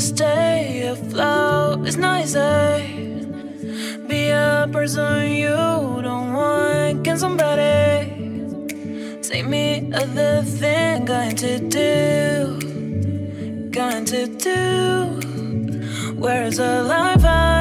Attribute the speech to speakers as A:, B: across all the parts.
A: stay afloat is nicer. Be a person you don't want. Can somebody take me other thing? Going to do, going to do. Where's the life I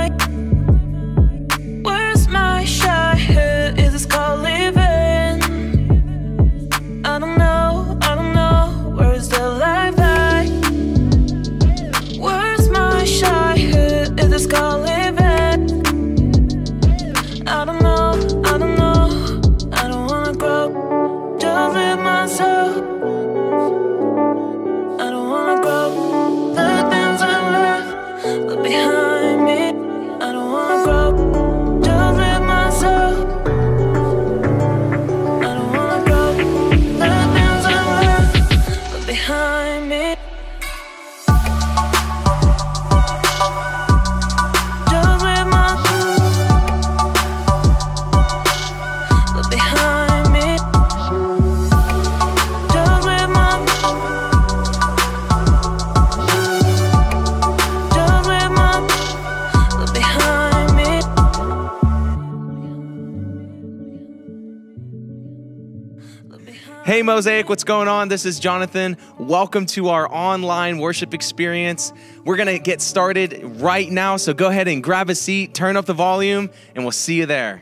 B: Hey, Mosaic, what's going on? This is Jonathan. Welcome to our online worship experience. We're going to get started right now, so go ahead and grab a seat, turn up the volume, and we'll see you there.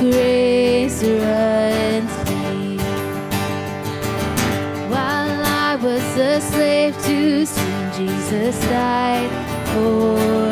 C: grace runs deep. While I was a slave to sin, Jesus died for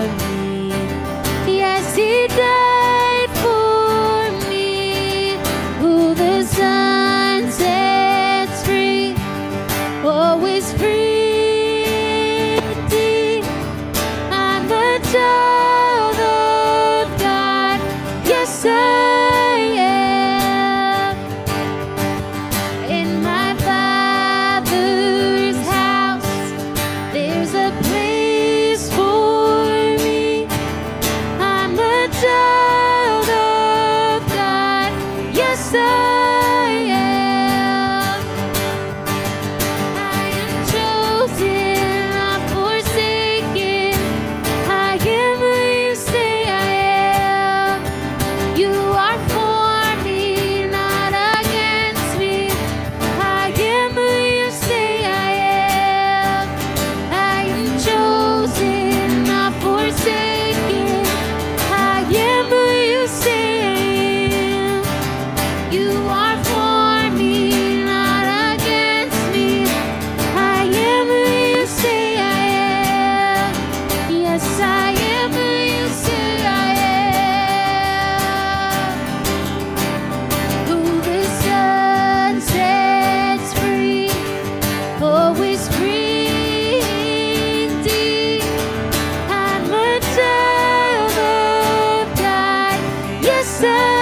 C: say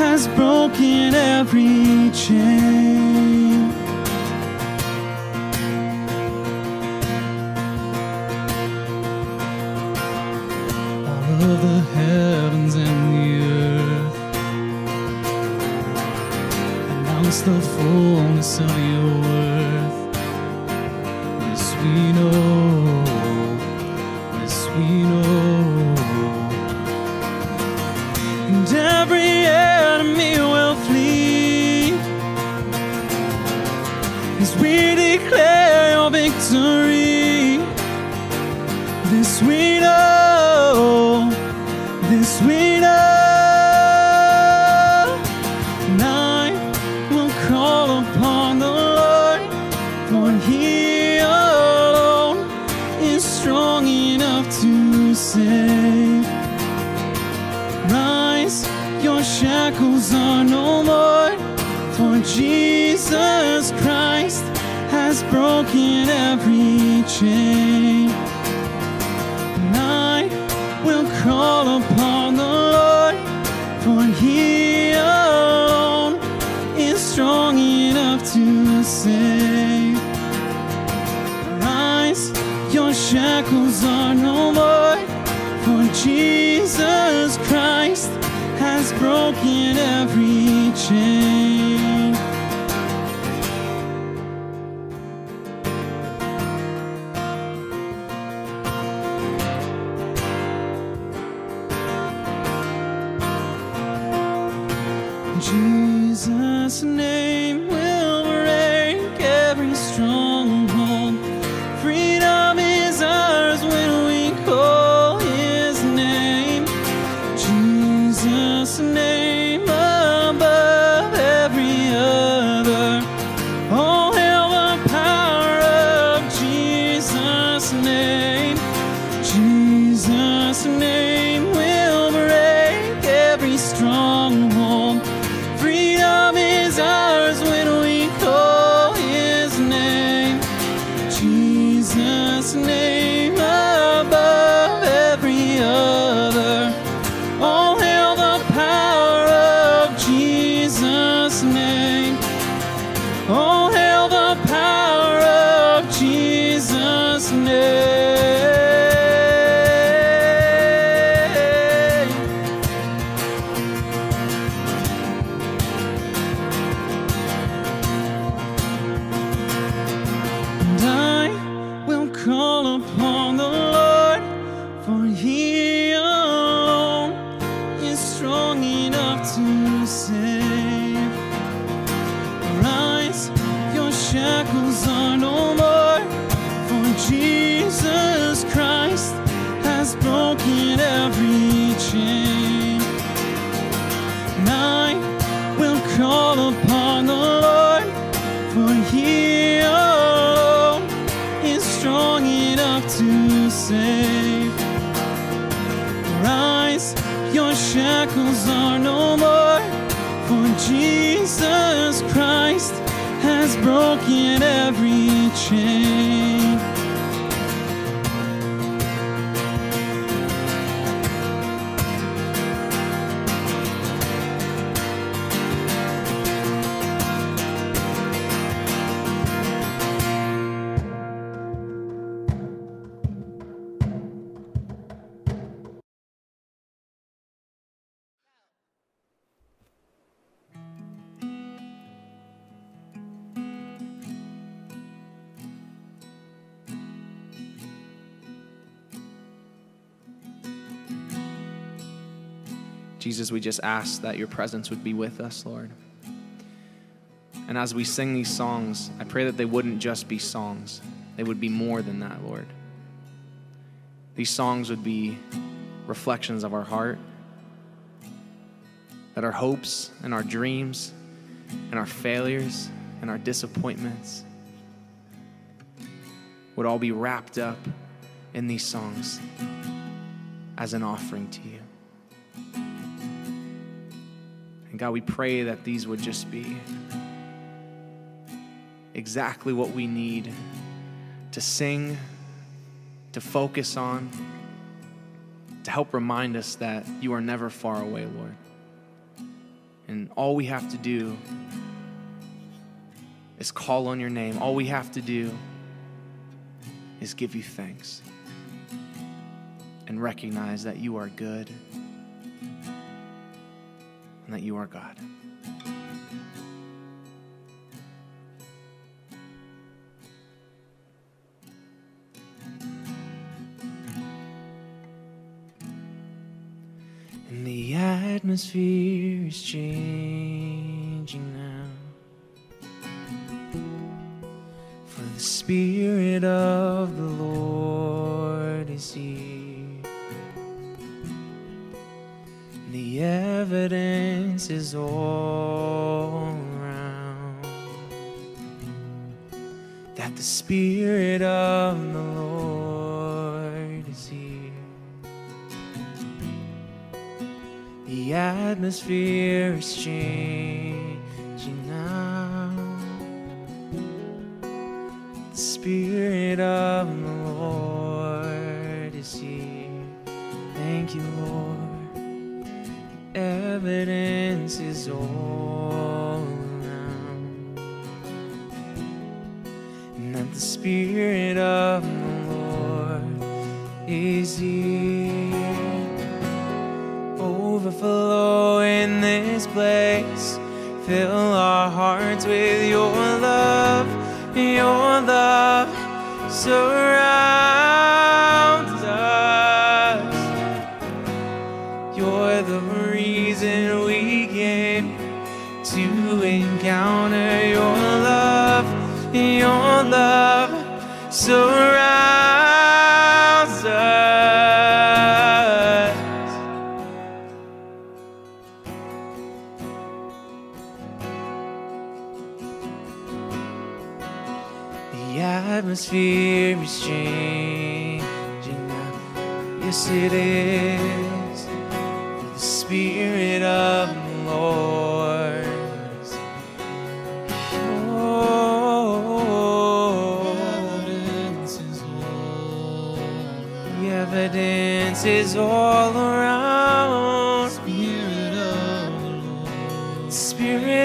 D: has broken every chain. Jesus, we
B: just ask that your presence would be with us, Lord. And as we sing these songs, I pray that they wouldn't just be songs, they would be more than that, Lord. These songs would be reflections of our heart, that our hopes and our dreams and our failures and our disappointments would all be wrapped up in these songs as an offering to you. God, we pray that these would just be exactly what we need to sing, to focus on, to help remind us that you are never far away, Lord. And all we have to do is call on your name. All we have to do is give you thanks and recognize that you are good and that you are God. And the atmosphere is changing now. For the Spirit of the Lord is all around that the Spirit of the Lord is here. The atmosphere is changing Spirit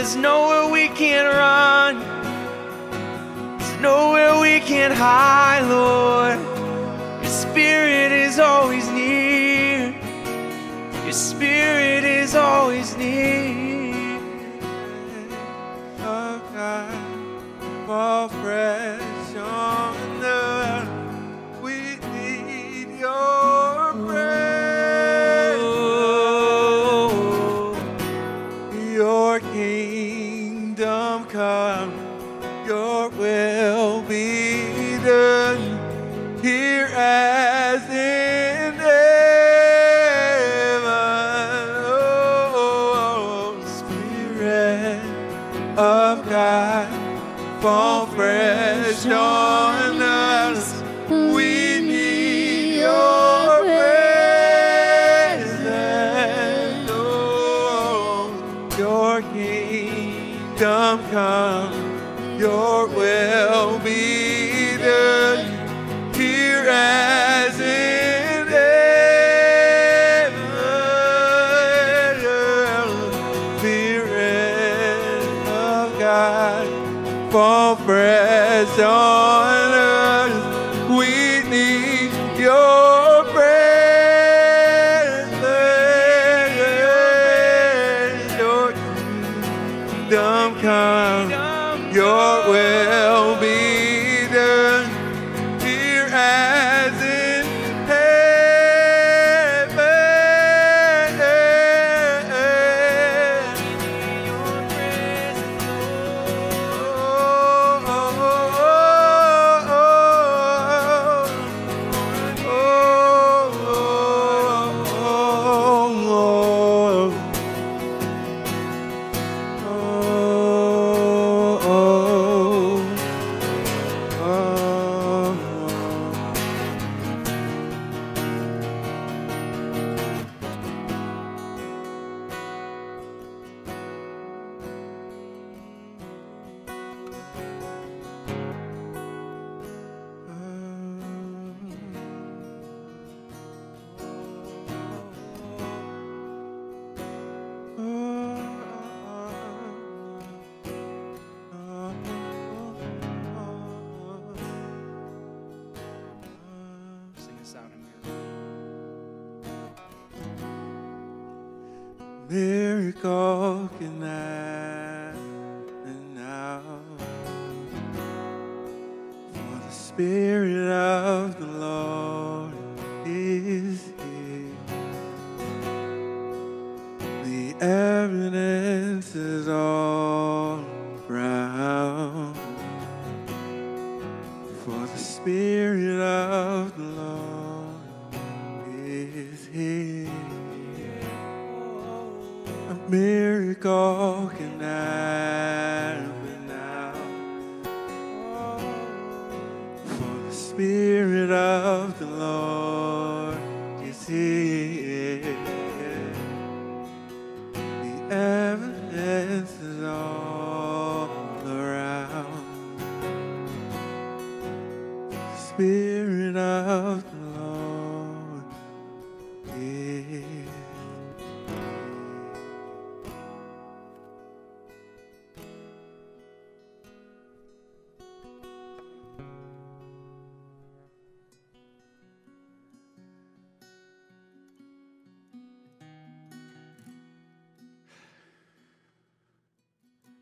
B: there's nowhere we can run. There's nowhere we can hide, Lord. Your spirit is always near. Your spirit is always near.
E: Oh God, fall fresh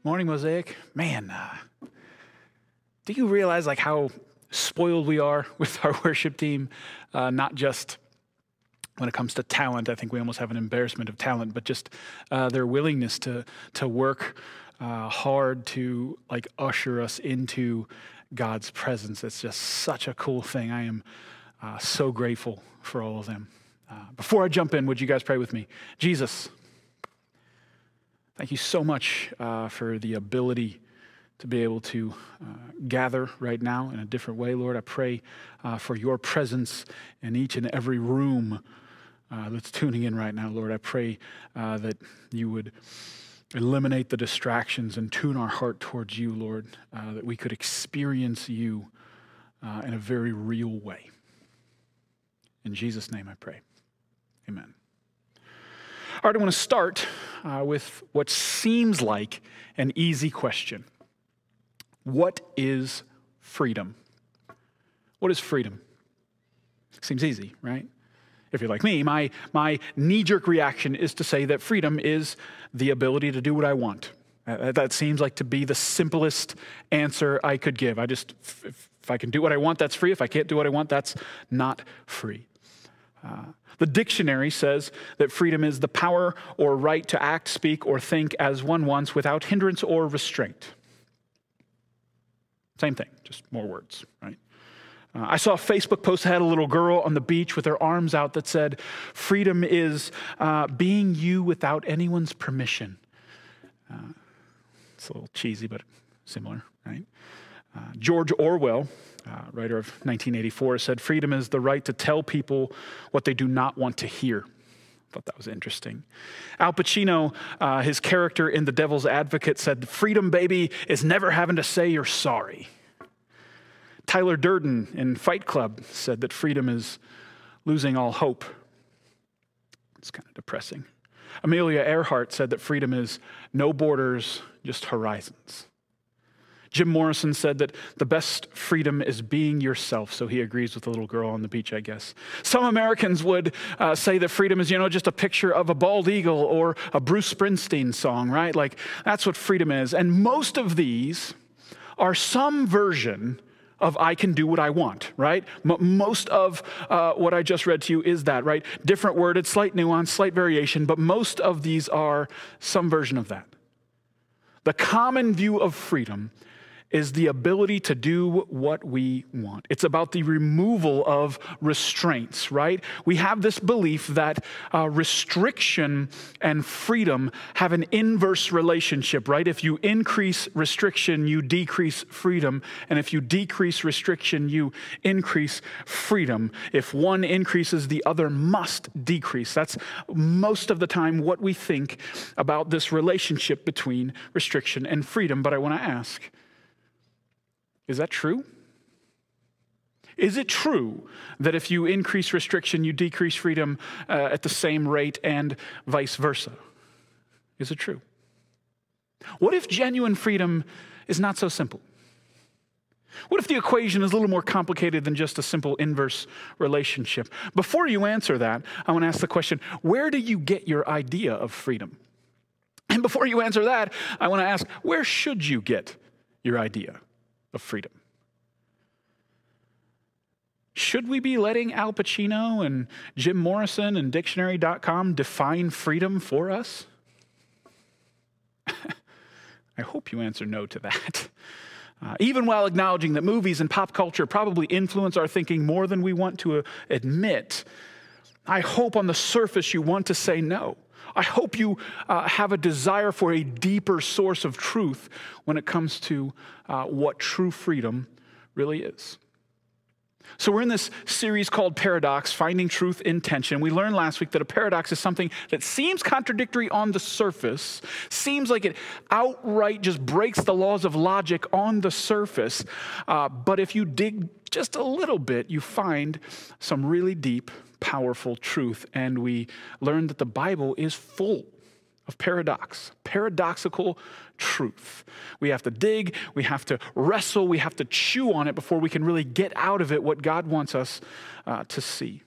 F: Morning, Mosaic. Man, uh, do you realize like how spoiled we are with our worship team? Uh, not just when it comes to talent. I think we almost have an embarrassment of talent, but just uh, their willingness to to work uh, hard to like usher us into God's presence. It's just such a cool thing. I am uh, so grateful for all of them. Uh, before I jump in, would you guys pray with me? Jesus. Thank you so much uh, for the ability to be able to uh, gather right now in a different way, Lord. I pray uh, for your presence in each and every room uh, that's tuning in right now, Lord. I pray uh, that you would eliminate the distractions and tune our heart towards you, Lord, uh, that we could experience you in a very real way. In Jesus' name I pray. Amen. All right, I want to start uh, with what seems like an easy question What is freedom? What is freedom? Seems easy, right? If you're like me, my, my knee jerk reaction is to say that freedom is the ability to do what I want. Uh, that seems like to be the simplest answer I could give. I just, if, if I can do what I want, that's free. If I can't do what I want, that's not free. Uh, the dictionary says that freedom is the power or right to act, speak, or think as one wants without hindrance or restraint. Same thing, just more words, right? Uh, I saw a Facebook post that had a little girl on the beach with her arms out that said, Freedom is uh, being you without anyone's permission. Uh, it's a little cheesy, but similar, right? Uh, George Orwell, uh, writer of 1984, said, Freedom is the right to tell people what they do not want to hear. I thought that was interesting. Al Pacino, uh, his character in The Devil's Advocate, said, Freedom, baby, is never having to say you're sorry. Tyler Durden in Fight Club said that freedom is losing all hope. It's kind of depressing. Amelia Earhart said that freedom is no borders, just horizons. Jim Morrison said that the best freedom is being yourself, so he agrees with the little girl on the beach, I guess. Some Americans would uh, say that freedom is, you know, just a picture of a bald eagle or a Bruce Springsteen song, right? Like, that's what freedom is. And most of these are some version of I can do what I want, right? M- most of uh, what I just read to you is that, right? Different worded, slight nuance, slight variation, but most of these are some version of that. The common view of freedom is the ability to do what we want. It's about the removal of restraints, right? We have this belief that uh, restriction and freedom have an inverse relationship, right? If you increase restriction, you decrease freedom. And if you decrease restriction, you increase freedom. If one increases, the other must decrease. That's most of the time what we think about this relationship between restriction and freedom. But I want to ask, is that true? Is it true that if you increase restriction, you decrease freedom uh, at the same rate and vice versa? Is it true? What if genuine freedom is not so simple? What if the equation is a little more complicated than just a simple inverse relationship? Before you answer that, I want to ask the question where do you get your idea of freedom? And before you answer that, I want to ask where should you get your idea of freedom. Should we be letting Al Pacino and Jim Morrison and dictionary.com define freedom for us? I hope you answer no to that. Uh, even while acknowledging that movies and pop culture probably influence our thinking more than we want to uh, admit, I hope on the surface you want to say no. I hope you uh, have a desire for a deeper source of truth when it comes to uh, what true freedom really is. So, we're in this series called Paradox Finding Truth in Tension. We learned last week that a paradox is something that seems contradictory on the surface, seems like it outright just breaks the laws of logic on the surface. Uh, but if you dig just a little bit, you find some really deep powerful truth. And we learn that the Bible is full of paradox, paradoxical truth. We have to dig, we have to wrestle, we have to chew on it before we can really get out of it what God wants us uh, to see.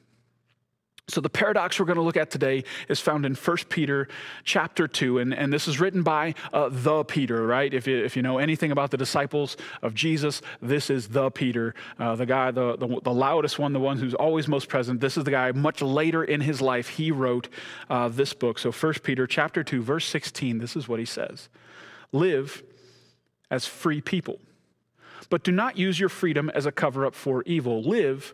F: So the paradox we're going to look at today is found in 1 Peter chapter 2, and, and this is written by uh, the Peter, right? If you, if you know anything about the disciples of Jesus, this is the Peter, uh, the guy, the, the, the, loudest one, the one who's always most present. This is the guy much later in his life, he wrote uh, this book. So 1 Peter chapter 2, verse 16, this is what he says. Live as free people, but do not use your freedom as a cover up for evil. Live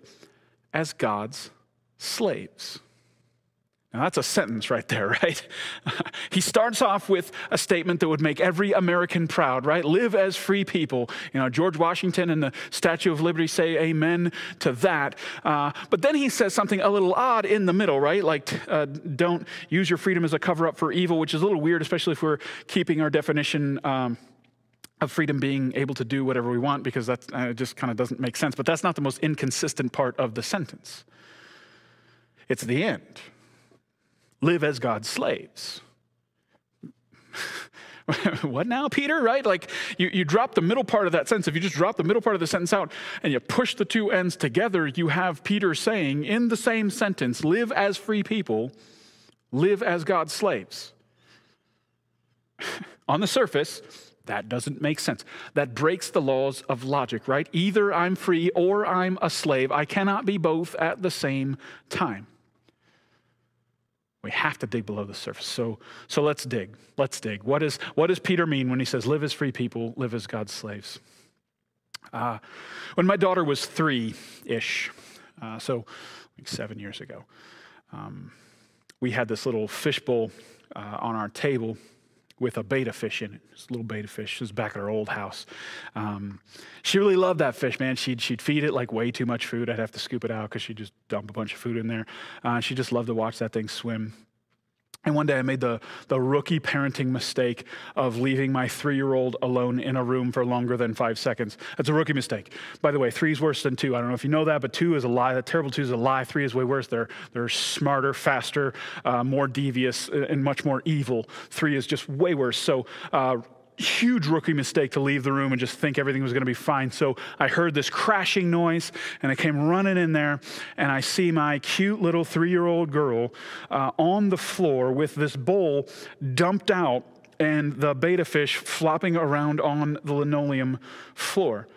F: as God's slaves. Now, that's a sentence right there, right? he starts off with a statement that would make every American proud, right? Live as free people. You know, George Washington and the Statue of Liberty say amen to that. Uh, but then he says something a little odd in the middle, right? Like, uh, don't use your freedom as a cover up for evil, which is a little weird, especially if we're keeping our definition. Um, of freedom being able to do whatever we want, because that uh, just kind of doesn't make sense. But that's not the most inconsistent part of the sentence. It's the end. live as God's slaves. what now, Peter? Right? Like you, you drop the middle part of that sentence. If you just drop the middle part of the sentence out and you push the two ends together, you have Peter saying in the same sentence, live as free people, live as God's slaves. On the surface, that doesn't make sense. That breaks the laws of logic, right? Either I'm free or I'm a slave. I cannot be both at the same time. We have to dig below the surface. So, so let's dig. Let's dig. What, is, what does Peter mean when he says, live as free people, live as God's slaves? Uh, when my daughter was three ish, uh, so like seven years ago, um, we had this little fishbowl uh, on our table with a betta fish in it. This little betta fish. It was back at our old house. Um, she really loved that fish, man. She'd, she'd feed it like way too much food. I'd have to scoop it out because she'd just dump a bunch of food in there. Uh, she just loved to watch that thing swim. And one day I made the, the rookie parenting mistake of leaving my three year old alone in a room for longer than five seconds. That's a rookie mistake. By the way, three is worse than two. I don't know if you know that, but two is a lie. That terrible two is a lie. Three is way worse. They're, they're smarter, faster, uh, more devious, and much more evil. Three is just way worse. So, uh, huge rookie mistake to leave the room and just think everything was going to be fine. So I heard this crashing noise and I came running in there and I see my cute little three year old girl uh, on the floor with this bowl dumped out and the betta fish flopping around on the linoleum floor.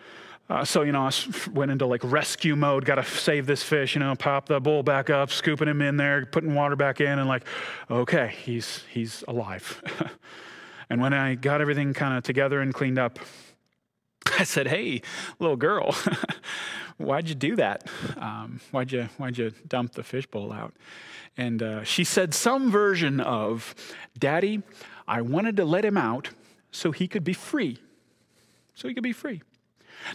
F: Uh, so, you know, I went into like rescue mode, got to save this fish, you know, pop the bowl back up, scooping him in there, putting water back in, and like, okay, he's, he's alive. And when I got everything kind of together and cleaned up, I said, "Hey, little girl, why'd you do that? Um, why'd you why'd you dump the fishbowl out?" And uh, she said some version of, "Daddy, I wanted to let him out so he could be free, so he could be free."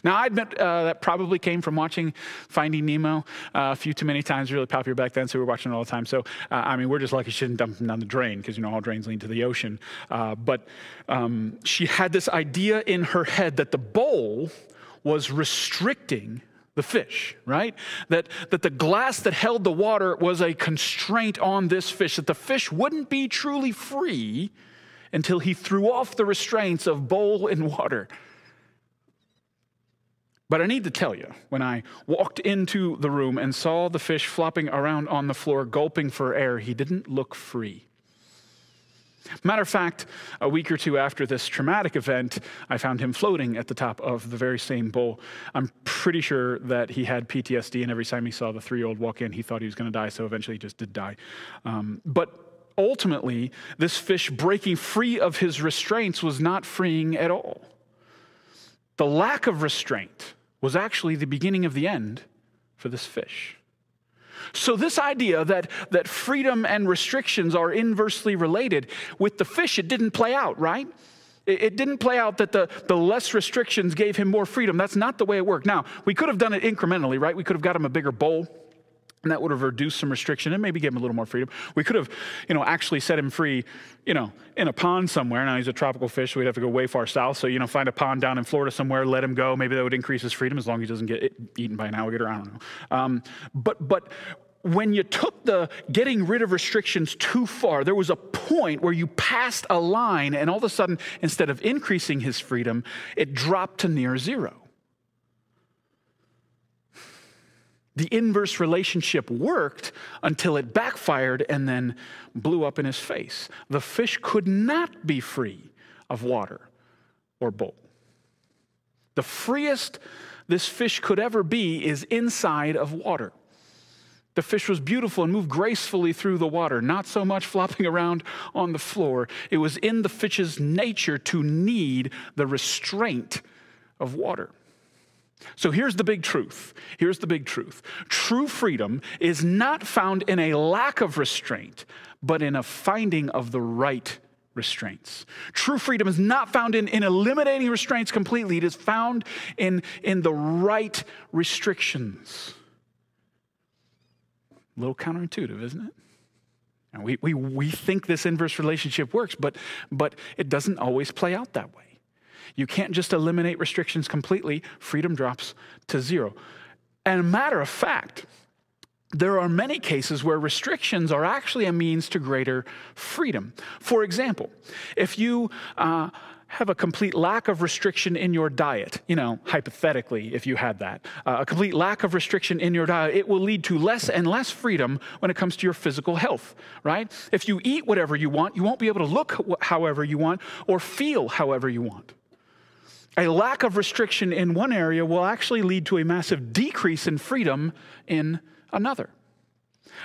F: Now, I admit uh, that probably came from watching Finding Nemo uh, a few too many times, really popular back then, so we were watching it all the time. So, uh, I mean, we're just lucky she didn't dump them down the drain because, you know, all drains lead to the ocean. Uh, but um, she had this idea in her head that the bowl was restricting the fish, right? That, that the glass that held the water was a constraint on this fish, that the fish wouldn't be truly free until he threw off the restraints of bowl and water. But I need to tell you, when I walked into the room and saw the fish flopping around on the floor, gulping for air, he didn't look free. Matter of fact, a week or two after this traumatic event, I found him floating at the top of the very same bowl. I'm pretty sure that he had PTSD, and every time he saw the three year old walk in, he thought he was going to die, so eventually he just did die. Um, but ultimately, this fish breaking free of his restraints was not freeing at all. The lack of restraint was actually the beginning of the end for this fish. So, this idea that, that freedom and restrictions are inversely related, with the fish, it didn't play out, right? It, it didn't play out that the, the less restrictions gave him more freedom. That's not the way it worked. Now, we could have done it incrementally, right? We could have got him a bigger bowl and that would have reduced some restriction and maybe gave him a little more freedom. We could have, you know, actually set him free, you know, in a pond somewhere. Now he's a tropical fish, so we'd have to go way far south. So, you know, find a pond down in Florida somewhere, let him go. Maybe that would increase his freedom as long as he doesn't get eaten by an alligator. I don't know. Um, but, but when you took the getting rid of restrictions too far, there was a point where you passed a line, and all of a sudden, instead of increasing his freedom, it dropped to near zero. The inverse relationship worked until it backfired and then blew up in his face. The fish could not be free of water or bowl. The freest this fish could ever be is inside of water. The fish was beautiful and moved gracefully through the water, not so much flopping around on the floor. It was in the fish's nature to need the restraint of water. So here's the big truth. Here's the big truth. True freedom is not found in a lack of restraint, but in a finding of the right restraints. True freedom is not found in, in eliminating restraints completely, it is found in, in the right restrictions. A little counterintuitive, isn't it? And we, we, we think this inverse relationship works, but, but it doesn't always play out that way. You can't just eliminate restrictions completely, freedom drops to zero. And a matter of fact, there are many cases where restrictions are actually a means to greater freedom. For example, if you uh, have a complete lack of restriction in your diet, you know, hypothetically, if you had that, uh, a complete lack of restriction in your diet, it will lead to less and less freedom when it comes to your physical health, right? If you eat whatever you want, you won't be able to look however you want or feel however you want. A lack of restriction in one area will actually lead to a massive decrease in freedom in another.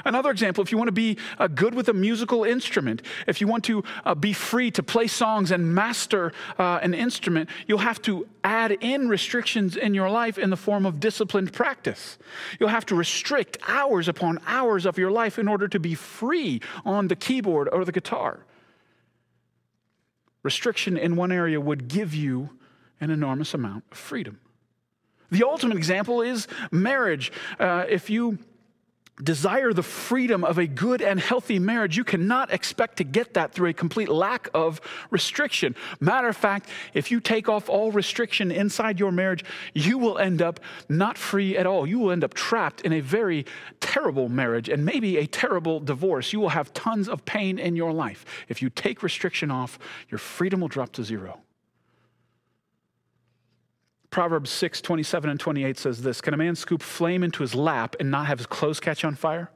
F: Another example, if you want to be uh, good with a musical instrument, if you want to uh, be free to play songs and master uh, an instrument, you'll have to add in restrictions in your life in the form of disciplined practice. You'll have to restrict hours upon hours of your life in order to be free on the keyboard or the guitar. Restriction in one area would give you an enormous amount of freedom. The ultimate example is marriage. Uh, if you desire the freedom of a good and healthy marriage, you cannot expect to get that through a complete lack of restriction. Matter of fact, if you take off all restriction inside your marriage, you will end up not free at all. You will end up trapped in a very terrible marriage and maybe a terrible divorce. You will have tons of pain in your life. If you take restriction off, your freedom will drop to zero. Proverbs 6, 27 and 28 says this Can a man scoop flame into his lap and not have his clothes catch on fire?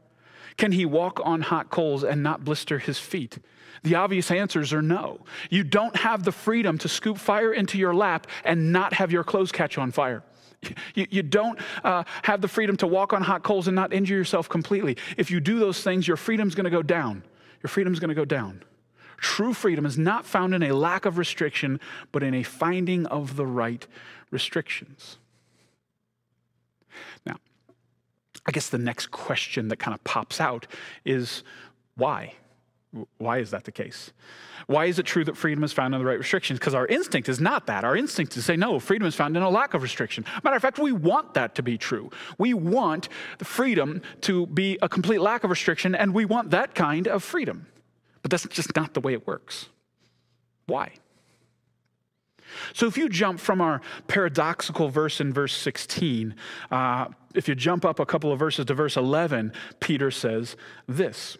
F: Can he walk on hot coals and not blister his feet? The obvious answers are no. You don't have the freedom to scoop fire into your lap and not have your clothes catch on fire. You, you don't uh, have the freedom to walk on hot coals and not injure yourself completely. If you do those things, your freedom's to go down. Your freedom's to go down. True freedom is not found in a lack of restriction, but in a finding of the right restrictions. Now, I guess the next question that kind of pops out is why? Why is that the case? Why is it true that freedom is found in the right restrictions? Because our instinct is not that. Our instinct is to say, no, freedom is found in a lack of restriction. Matter of fact, we want that to be true. We want the freedom to be a complete lack of restriction, and we want that kind of freedom. But that's just not the way it works. Why? So if you jump from our paradoxical verse in verse 16, uh, if you jump up a couple of verses to verse 11, Peter says this.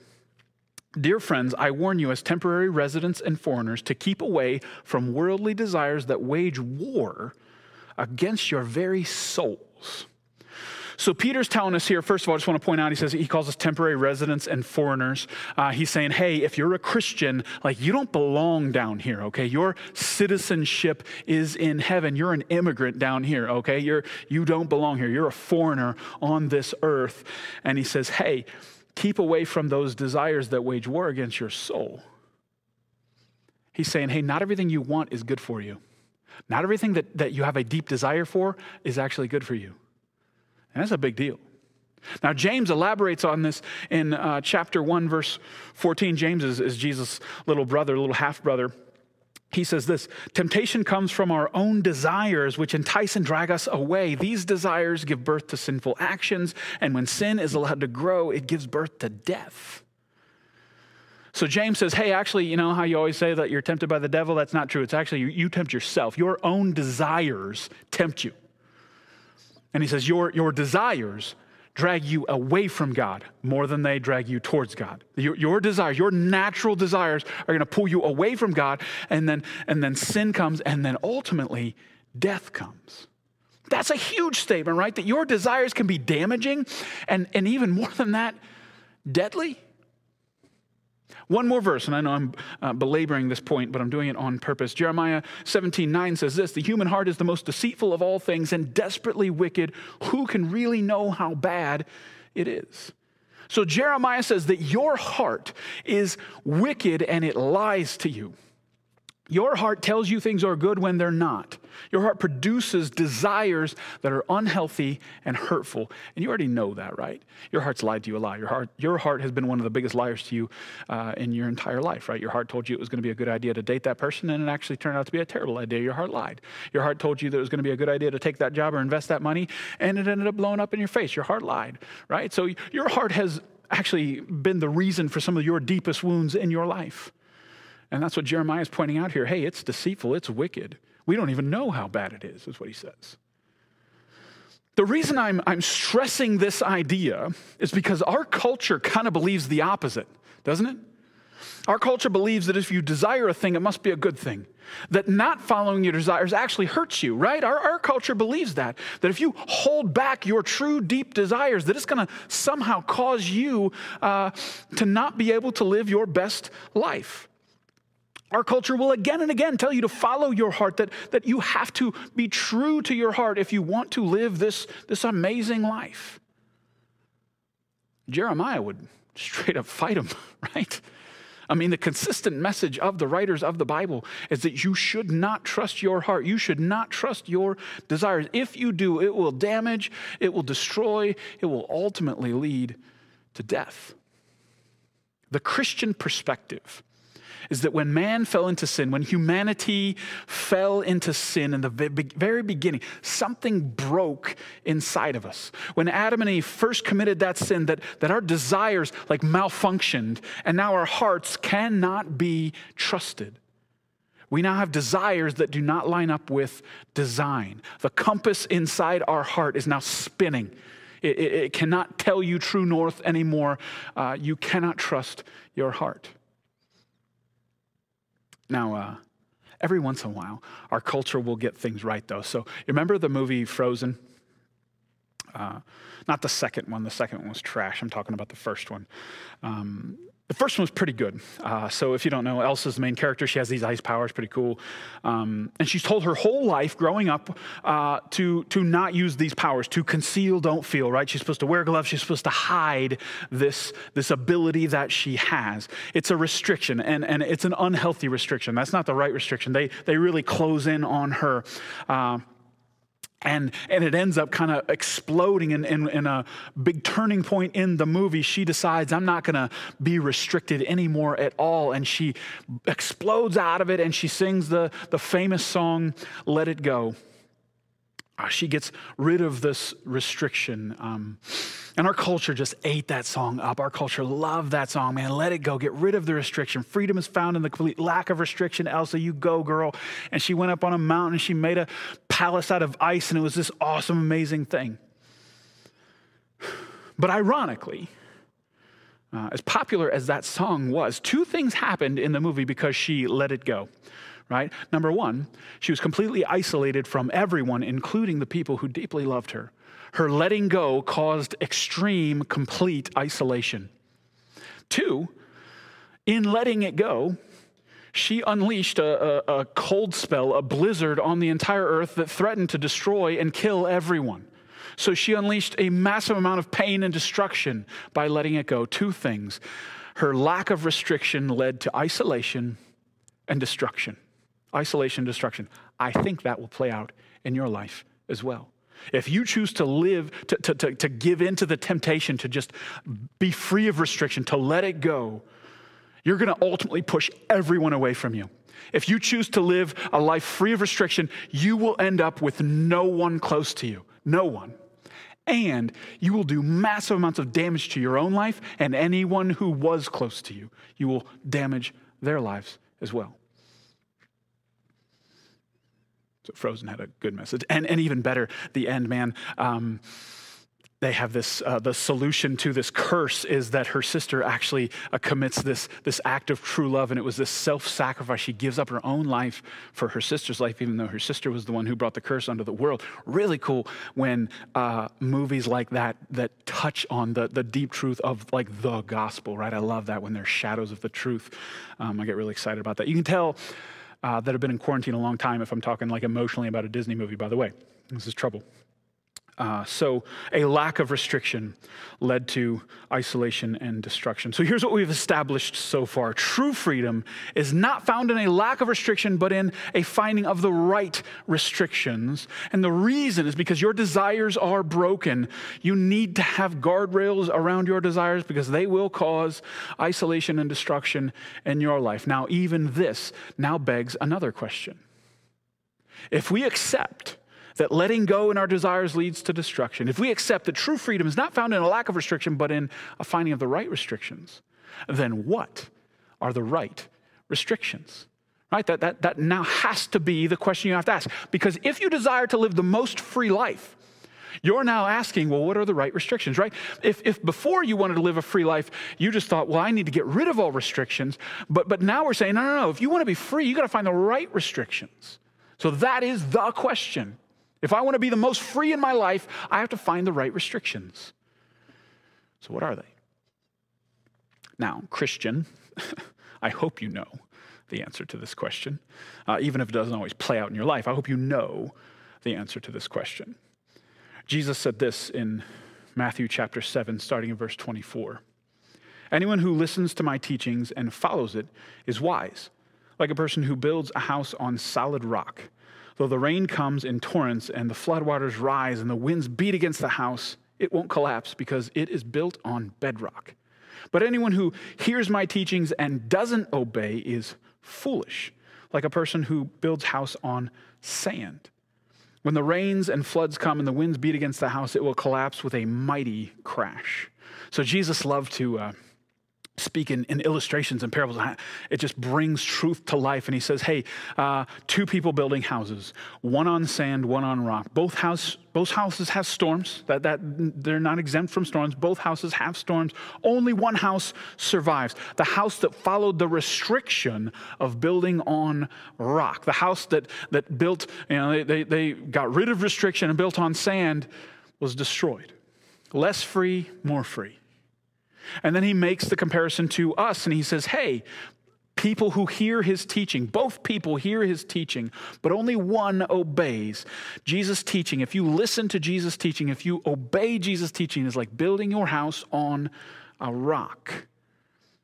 F: Dear friends, I warn you as temporary residents and foreigners to keep away from worldly desires that wage war against your very souls. So Peter's telling us here, first of all, I just want to point out, he says he calls us temporary residents and foreigners. Uh, he's saying, hey, if you're a Christian, like you don't belong down here, okay? Your citizenship is in heaven. You're an immigrant down here, okay? You're, you don't belong here. You're a foreigner on this earth. And he says, hey, keep away from those desires that wage war against your soul. He's saying, hey, not everything you want is good for you. Not everything that, that you have a deep desire for is actually good for you. And that's a big deal. Now, James elaborates on this in uh, chapter 1, verse 14. James is, is Jesus' little brother, little half brother. He says this Temptation comes from our own desires, which entice and drag us away. These desires give birth to sinful actions, and when sin is allowed to grow, it gives birth to death. So James says, hey, actually, you know how you always say that you're tempted by the devil? That's not true. It's actually you, you tempt yourself. Your own desires tempt you. And he says, Your, your desires drag you away from God more than they drag you towards God. Your, your desires, your natural desires are going to pull you away from God, and then, and then sin comes, and then ultimately death comes. That's a huge statement, right? That your desires can be damaging, and, and even more than that, deadly. One more verse, and I know I'm uh, belaboring this point, but I'm doing it on purpose. Jeremiah 17 9 says this The human heart is the most deceitful of all things and desperately wicked. Who can really know how bad it is? So Jeremiah says that your heart is wicked and it lies to you. Your heart tells you things are good when they're not. Your heart produces desires that are unhealthy and hurtful. And you already know that, right? Your heart's lied to you a lot. Your heart, your heart has been one of the biggest liars to you uh, in your entire life, right? Your heart told you it was going to be a good idea to date that person, and it actually turned out to be a terrible idea. Your heart lied. Your heart told you that it was going to be a good idea to take that job or invest that money, and it ended up blowing up in your face. Your heart lied, right? So your heart has actually been the reason for some of your deepest wounds in your life. And that's what Jeremiah is pointing out here. Hey, it's deceitful, it's wicked. We don't even know how bad it is, is what he says. The reason I'm, I'm stressing this idea is because our culture kind of believes the opposite, doesn't it? Our culture believes that if you desire a thing, it must be a good thing. That not following your desires actually hurts you, right? Our, our culture believes that. That if you hold back your true deep desires, that it's going to somehow cause you uh, to not be able to live your best life. Our culture will again and again tell you to follow your heart, that, that you have to be true to your heart if you want to live this, this amazing life. Jeremiah would straight up fight him, right? I mean, the consistent message of the writers of the Bible is that you should not trust your heart. You should not trust your desires. If you do, it will damage, it will destroy, it will ultimately lead to death. The Christian perspective is that when man fell into sin, when humanity fell into sin in the very beginning, something broke inside of us. When Adam and Eve first committed that sin, that, that our desires like malfunctioned, and now our hearts cannot be trusted. We now have desires that do not line up with design. The compass inside our heart is now spinning. It, it, it cannot tell you true north anymore. Uh, you cannot trust your heart. Now, uh, every once in a while, our culture will get things right, though. So, you remember the movie Frozen? Uh, not the second one. The second one was trash. I'm talking about the first one. Um, the first one was pretty good. Uh, so if you don't know, Elsa's the main character. She has these ice powers, pretty cool. Um, and she's told her whole life growing up uh, to, to not use these powers, to conceal, don't feel, right? She's supposed to wear gloves. She's supposed to hide this, this ability that she has. It's a restriction, and, and it's an unhealthy restriction. That's not the right restriction. They, they really close in on her. Uh, and, and it ends up kind of exploding in, in, in, a big turning point in the movie. She decides, I'm not going to be restricted anymore at all. And she explodes out of it and she sings the, the famous song, Let It Go. Uh, she gets rid of this restriction. Um, and our culture just ate that song up. Our culture loved that song, man. Let it go. Get rid of the restriction. Freedom is found in the complete lack of restriction. Elsa, you go, girl. And she went up on a mountain she made a palace out of ice, and it was this awesome, amazing thing. But ironically, uh, as popular as that song was, two things happened in the movie because she let it go right? Number one, she was completely isolated from everyone, including the people who deeply loved her. Her letting go caused extreme, complete isolation. Two, in letting it go, she unleashed a, a, a, cold spell, a blizzard on the entire earth that threatened to destroy and kill everyone. So she unleashed a massive amount of pain and destruction by letting it go. Two things her lack of restriction led to isolation and destruction isolation, destruction. I think that will play out in your life as well. If you choose to live, to, to, to, to give in to the temptation to just be free of restriction, to let it go, you're going to ultimately push everyone away from you. If you choose to live a life free of restriction, you will end up with no one close to you. No one. And you will do massive amounts of damage to your own life and anyone who was close to you. You will damage their lives as well. So Frozen had a good message. And, and even better, the end, man. Um, they have this, uh, the solution to this curse is that her sister actually uh, commits this, this act of true love, and it was this self sacrifice. She gives up her own life for her sister's life, even though her sister was the one who brought the curse onto the world. Really cool when uh, movies like that that touch on the, the deep truth of like the gospel, right? I love that when there's shadows of the truth. Um, I get really excited about that. You can tell uh, that have been in quarantine a long time if I'm talking like emotionally about a Disney movie, by the way. This is trouble. Uh, so, a lack of restriction led to isolation and destruction. So, here's what we've established so far true freedom is not found in a lack of restriction, but in a finding of the right restrictions. And the reason is because your desires are broken. You need to have guardrails around your desires because they will cause isolation and destruction in your life. Now, even this now begs another question. If we accept that letting go in our desires leads to destruction, if we accept that true freedom is not found in a lack of restriction, but in a finding of the right restrictions, then what are the right restrictions? Right? That, that, that now has to be the question you have to ask. Because if you desire to live the most free life, You're now asking, well, what are the right restrictions, right? If, if before you wanted to live a free life, you just thought, well, I need to get rid of all restrictions. But, but now we're saying, no, no, no. If you want to be free, you got to find the right restrictions. So that is the question. If I want to be the most free in my life, I have to find the right restrictions. So, what are they? Now, Christian, I hope you know the answer to this question, uh, even if it doesn't always play out in your life. I hope you know the answer to this question. Jesus said this in Matthew chapter 7, starting in verse 24. Anyone who listens to my teachings and follows it is wise, like a person who builds a house on solid rock. Though the rain comes in torrents and the floodwaters rise and the winds beat against the house, it won't collapse because it is built on bedrock. But anyone who hears my teachings and doesn't obey is foolish, like a person who builds house on sand. When the rains and floods come and the winds beat against the house, it will collapse with a mighty crash. So Jesus loved to uh, speak in, in, illustrations and parables. It just brings truth to life. And he says, hey, uh, two people building houses, one on sand, one on rock. Both, house, both houses have storms. That, that, they're not exempt from storms. Both houses have storms. Only one house survives. The house that followed the restriction of building on rock. The house that, that built, you know, they, they, they got rid of restriction and built on sand was destroyed. Less free, more free. And then he makes the comparison to us and he says, hey, people who hear his teaching, both people hear his teaching, but only one obeys. Jesus' teaching, if you listen to Jesus' teaching, if you obey Jesus' teaching, is like building your house on a rock.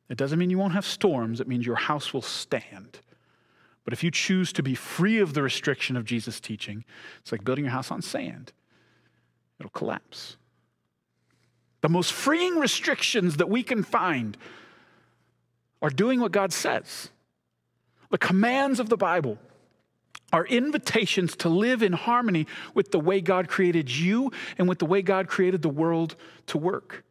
F: It doesn't mean you won't have storms, it means your house will stand. But if you choose to be free of the restriction of Jesus' teaching, it's like building your house on sand, it'll collapse. The most freeing restrictions that we can find are doing what God says. The commands of the Bible are invitations to live in harmony with the way God created you and with the way God created the world to work.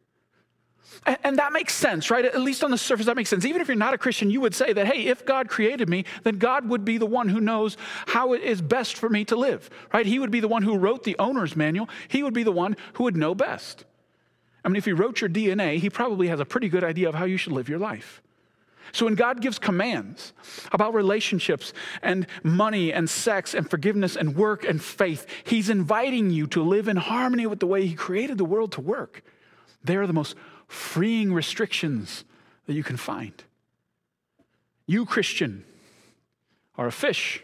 F: And that makes sense, right? At least on the surface, that makes sense. Even if you're not a Christian, you would say that, hey, if God created me, then God would be the one who knows how it is best for me to live, right? He would be the one who wrote the owner's manual. He would be the one who would know best. I mean, if he wrote your DNA, he probably has a pretty good idea of how you should live your life. So when God gives commands about relationships and money and sex and forgiveness and work and faith, he's inviting you to live in harmony with the way he created the world to work. They are the most freeing restrictions that you can find. You, Christian, are a fish,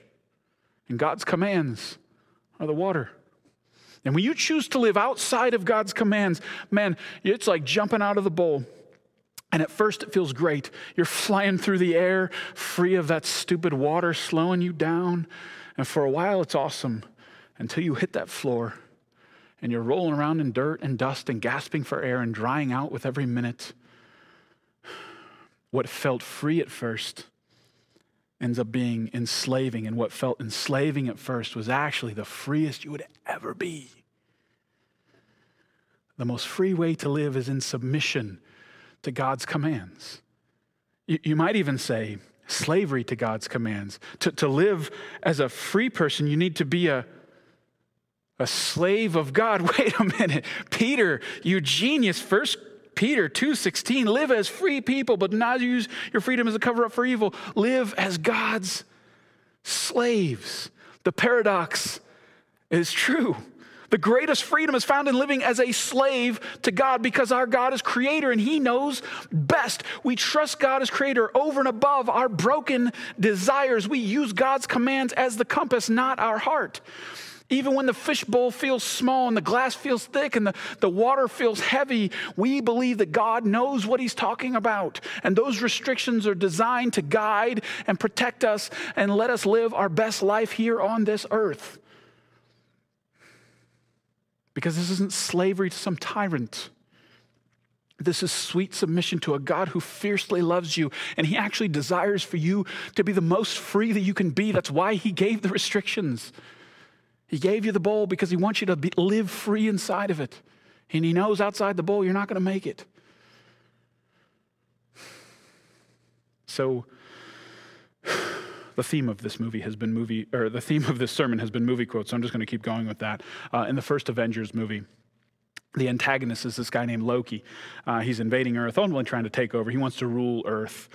F: and God's commands are the water. And when you choose to live outside of God's commands, man, it's like jumping out of the bowl. And at first, it feels great. You're flying through the air, free of that stupid water slowing you down. And for a while, it's awesome until you hit that floor and you're rolling around in dirt and dust and gasping for air and drying out with every minute. What felt free at first ends up being enslaving, and what felt enslaving at first was actually the freest you would ever be. The most free way to live is in submission to God's commands. You, you might even say slavery to God's commands. To, to live as a free person, you need to be a, a slave of God. Wait a minute. Peter, you genius. First Peter 2:16, live as free people, but not use your freedom as a cover up for evil. Live as God's slaves. The paradox is true. The greatest freedom is found in living as a slave to God because our God is creator and he knows best. We trust God as creator over and above our broken desires. We use God's commands as the compass, not our heart. Even when the fishbowl feels small and the glass feels thick and the, the water feels heavy, we believe that God knows what He's talking about. And those restrictions are designed to guide and protect us and let us live our best life here on this earth. Because this isn't slavery to some tyrant. This is sweet submission to a God who fiercely loves you, and He actually desires for you to be the most free that you can be. That's why He gave the restrictions. He gave you the bowl because He wants you to be, live free inside of it. And He knows outside the bowl you're not going to make it. So, the theme of this movie has been movie, or the theme of this sermon has been movie quotes. So I'm just going to keep going with that. Uh, in the first Avengers movie, the antagonist is this guy named Loki. Uh, he's invading Earth, ultimately trying to take over. He wants to rule Earth.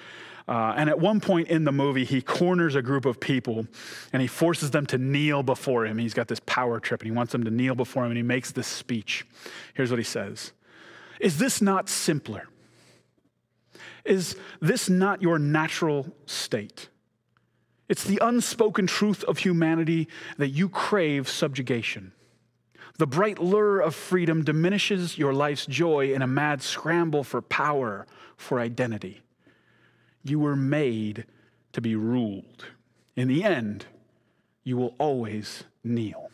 F: Uh, and at one point in the movie, he corners a group of people and he forces them to kneel before him. He's got this power trip and he wants them to kneel before him and he makes this speech. Here's what he says Is this not simpler? Is this not your natural state? It's the unspoken truth of humanity that you crave subjugation. The bright lure of freedom diminishes your life's joy in a mad scramble for power, for identity. You were made to be ruled. In the end, you will always kneel.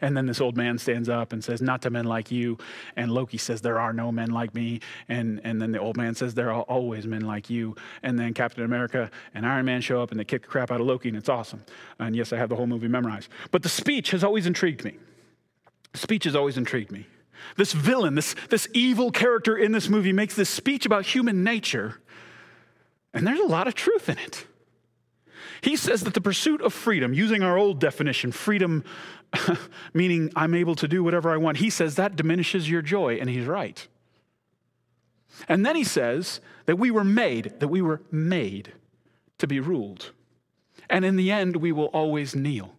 F: And then this old man stands up and says, Not to men like you. And Loki says, There are no men like me. And, and then the old man says, There are always men like you. And then Captain America and Iron Man show up and they kick the crap out of Loki, and it's awesome. And yes, I have the whole movie memorized. But the speech has always intrigued me. Speech has always intrigued me. This villain, this, this evil character in this movie makes this speech about human nature, and there's a lot of truth in it. He says that the pursuit of freedom, using our old definition, freedom meaning I'm able to do whatever I want, he says that diminishes your joy, and he's right. And then he says that we were made, that we were made to be ruled. And in the end, we will always kneel.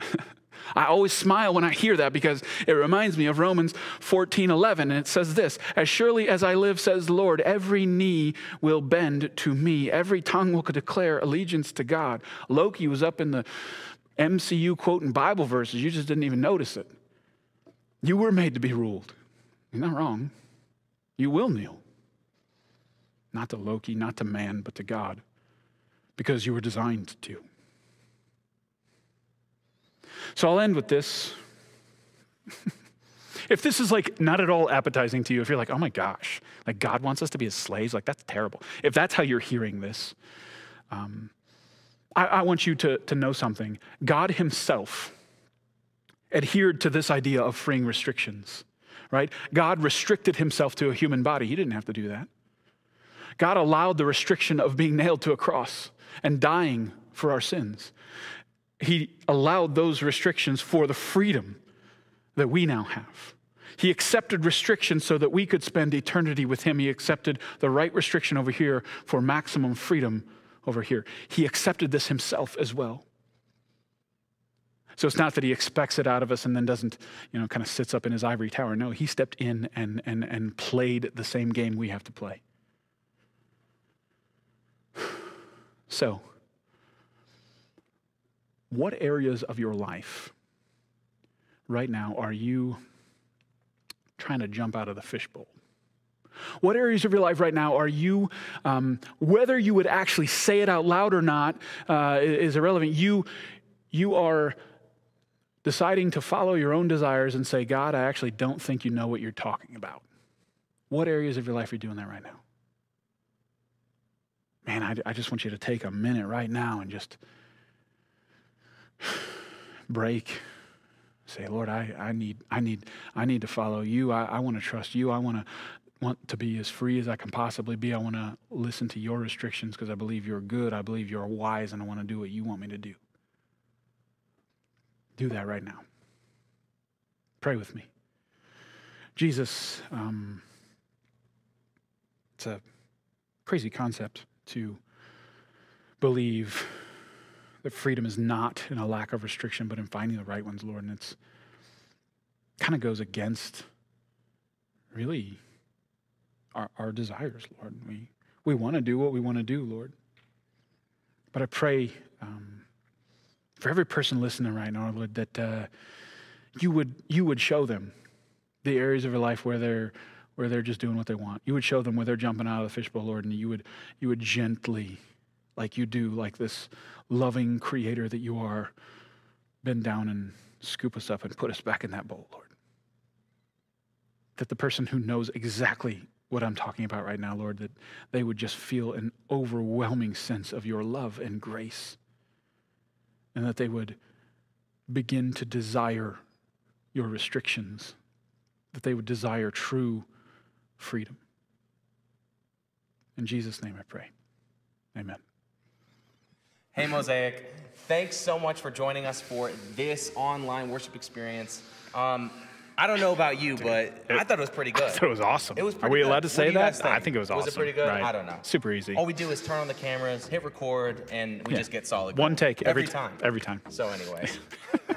F: I always smile when I hear that because it reminds me of Romans 14 11. And it says this As surely as I live, says the Lord, every knee will bend to me, every tongue will declare allegiance to God. Loki was up in the MCU quoting Bible verses. You just didn't even notice it. You were made to be ruled. You're not wrong. You will kneel. Not to Loki, not to man, but to God, because you were designed to. So I'll end with this. if this is like not at all appetizing to you, if you're like, oh my gosh, like God wants us to be his slaves, like that's terrible. If that's how you're hearing this, um, I, I want you to, to know something. God himself adhered to this idea of freeing restrictions, right? God restricted himself to a human body. He didn't have to do that. God allowed the restriction of being nailed to a cross and dying for our sins he allowed those restrictions for the freedom that we now have. He accepted restrictions so that we could spend eternity with him. He accepted the right restriction over here for maximum freedom over here. He accepted this himself as well. So it's not that he expects it out of us and then doesn't, you know, kind of sits up in his ivory tower. No, he stepped in and, and, and played the same game we have to play. So, what areas of your life right now are you trying to jump out of the fishbowl? What areas of your life right now are you, um, whether you would actually say it out loud or not, uh, is irrelevant. You, you are deciding to follow your own desires and say, God, I actually don't think you know what you're talking about. What areas of your life are you doing that right now? Man, I, I just want you to take a minute right now and just break. Say, Lord, I, I, need, I, need, I need to follow you. I, I want to trust you. I want to want to be as free as I can possibly be. I want to listen to your restrictions because I believe you're good. I believe you're wise, and I want to do what you want me to do. Do that right now. Pray with me. Jesus, um, it's a crazy concept to believe that freedom is not in a lack of restriction, but in finding the right ones, Lord. And it's kind of goes against really our, our desires, Lord. We, we want to do what we want to do, Lord. But I pray um, for every person listening right now, Lord, that uh, you, would, you would show them the areas of their life where they're, where they're just doing what they want. You would show them where they're jumping out of the fishbowl, Lord, and you would, you would gently like you do, like this loving creator that you are, bend down and scoop us up and put us back in that bowl, Lord. That the person who knows exactly what I'm talking about right now, Lord, that they would just feel an overwhelming sense of your love and grace, and that they would begin to desire your restrictions, that they would desire true freedom. In Jesus' name I pray. Amen.
G: Hey, Mosaic. Thanks so much for joining us for this online worship experience. Um, I don't know about you, but I thought it was pretty good.
F: I thought it was awesome.
G: It was
F: Are we
G: good.
F: allowed to say that? I
G: think?
F: it was awesome.
G: Was it pretty good?
F: Right.
G: I don't know.
F: Super easy.
G: All we do is turn on the cameras, hit record, and we
F: Yeah.
G: just get solid.
F: One take every,
G: every time.
F: Every time.
G: So, anyways,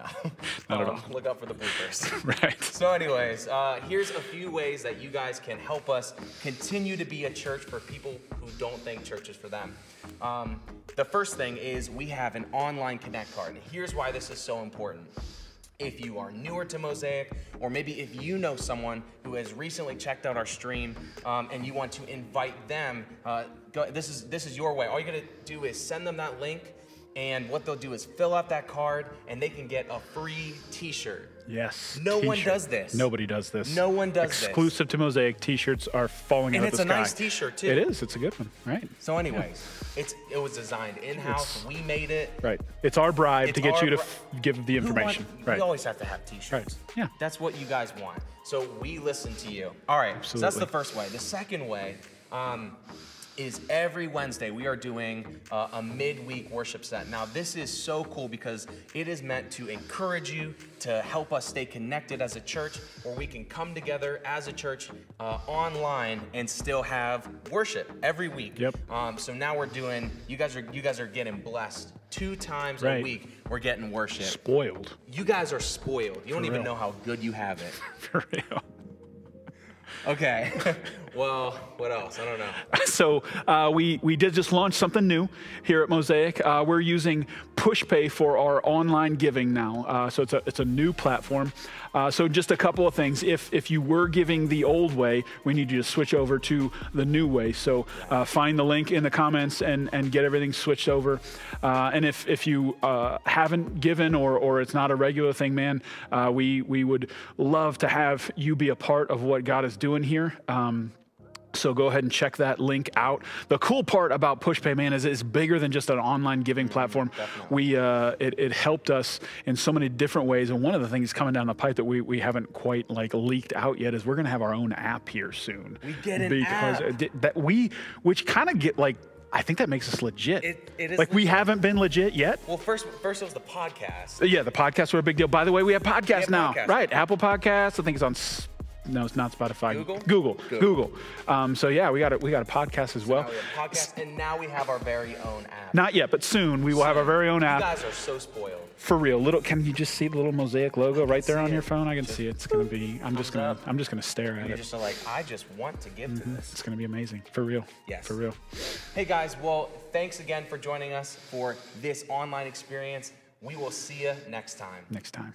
G: no,
F: Not at
G: Um,
F: all.
G: Look out for the bloopers.
F: Right.
G: So, anyways, uh, here's a few ways that you guys can help us continue to be a church for people who don't think church is for them. Um, the first thing is we have an online Connect card. And here's why this is so important. If you are newer to Mosaic, or maybe if you know someone who has recently checked out our stream um, and you want to invite them, uh, go, this is this is your way. All you gotta do is send them that link, and what they'll do is fill out that card, and they can get a free T-shirt.
F: Yes.
G: No one
F: t-shirt.
G: does this.
F: Nobody does this.
G: No one does this.
F: Exclusive to Mosaic t-shirts are falling
G: And
F: out
G: it's
F: of
G: a
F: the sky.
G: nice t-shirt, too.
F: It is. It's a good one. Right.
G: So, anyways, it's it was designed in-house. We made it.
F: Right. It's our bribe
G: It's
F: to get you to f- give the information.
G: want-
F: right.
G: We always have to have T-shirts.
F: Right. Yeah.
G: That's what you guys want. So we listen to you. All right. So that's the first way. The second way um, is every Wednesday we are doing uh, a midweek worship set. Now this is so cool because it is meant to encourage you to help us stay connected as a church, where we can come together as a church uh, online and still have worship every week.
F: Yep.
G: Um, so now we're doing. You guys are you guys are getting blessed two times a week. We're getting worship.
F: Spoiled.
G: You guys are spoiled. You don't even know how good you have it.
F: For real.
G: Okay. well, what else? I don't know.
F: so uh, we we did just launch something new here at Mosaic. Uh, we're using PushPay for our online giving now. Uh, so it's a it's a new platform. Uh, so just a couple of things. If if you were giving the old way, we need you to switch over to the new way. So uh, find the link in the comments and and get everything switched over. Uh, and if if you uh, haven't given or or it's not a regular thing, man, uh, we we would love to have you be a part of what God is doing here. Um, so go ahead and check that link out. The cool part about PushPay, man, is it's bigger than just an online giving platform. We uh, it, it helped us in so many different ways, and one of the things coming down the pipe that we, we haven't quite like leaked out yet is we're gonna have our own app here soon.
G: We get an
F: because
G: app.
F: it- that we which kind of get like I think that makes us legit.
G: It- it is
F: like we haven't been legit yet.
G: Well, first, first it was the podcast.
F: Yeah, the podcasts were a big deal. By the way, we have podcasts
G: have
F: now,
G: podcasts.
F: right? Apple Podcasts. I think it's on. No, it's not Spotify.
G: Google?
F: Google.
G: Google.
F: Google. Um, so yeah, we got a, we got a podcast as well.
G: Now we have podcast, and now we have our very own app.
F: Not yet, but soon we will have our very own app.
G: You guys are so spoiled.
F: for real. Little, can you just see the little mosaic logo right there on your phone? I can see it. It's gonna be. I'm just gonna.
G: up.
F: I'm just gonna stare at
G: You're
F: it.
G: just like, I just want to give to this.
F: It's gonna be amazing. For real.
G: Yes.
F: For real.
G: Hey guys, well, thanks again for joining us for this online experience. We will see you next time.
F: Next time.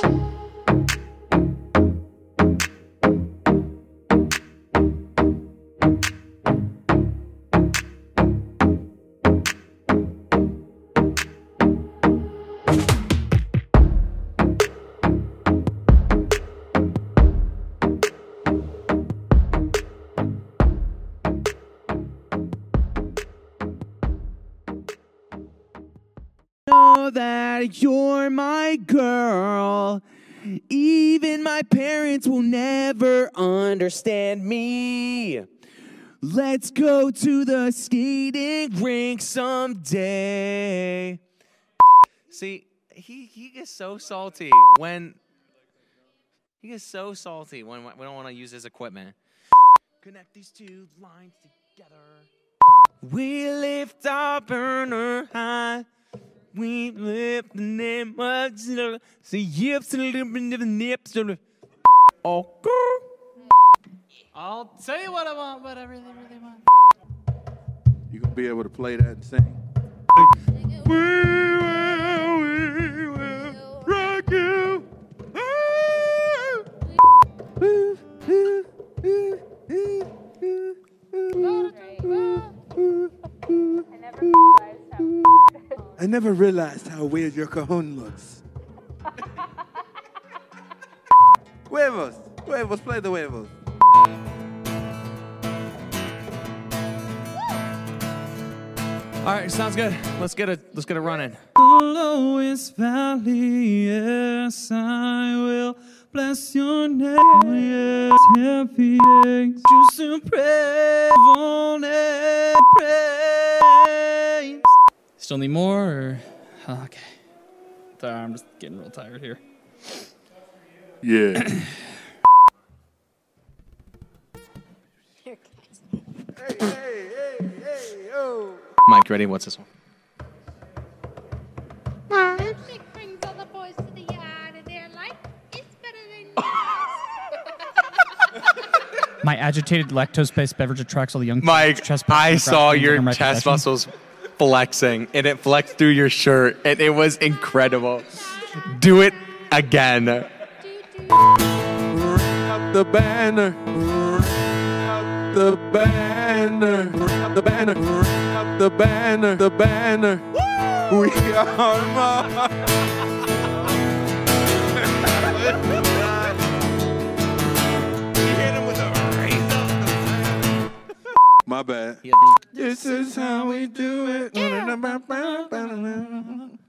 B: that you're my girl. Even my parents will never understand me. Let's go to the skating rink someday.
G: See, he, he gets so salty when he gets so salty when we don't want to use his equipment. Connect these two lines together.
B: We lift our burner high. We lift the name of Jesus. Say yips to the the nips to the. Oh.
D: I'll tell you what I want, what I really, really want.
E: You gonna be able to play that and sing? Never realized how weird your cajon looks. huevos, huevos, play the huevos.
B: All right, sounds good. Let's get it. Let's get it running.
D: the lowest valley. Yes, I will bless your name. Yes, happy eggs. You still pray Still need more? Or? oh, Okay. Sorry, I'm just getting real tired here.
E: Yeah.
B: Mike, ready? What's this one?
C: Milkshake brings all the boys to the yard, and they're like, it's better than
G: My agitated lactose-based beverage attracts all the young
B: Mike,
G: chest
B: I saw your chest muscles flexing, and it flexed through your shirt, and it was incredible. Do it again.
E: The banner. The banner. The banner. The banner. The banner. We are My bad. This is how we do it.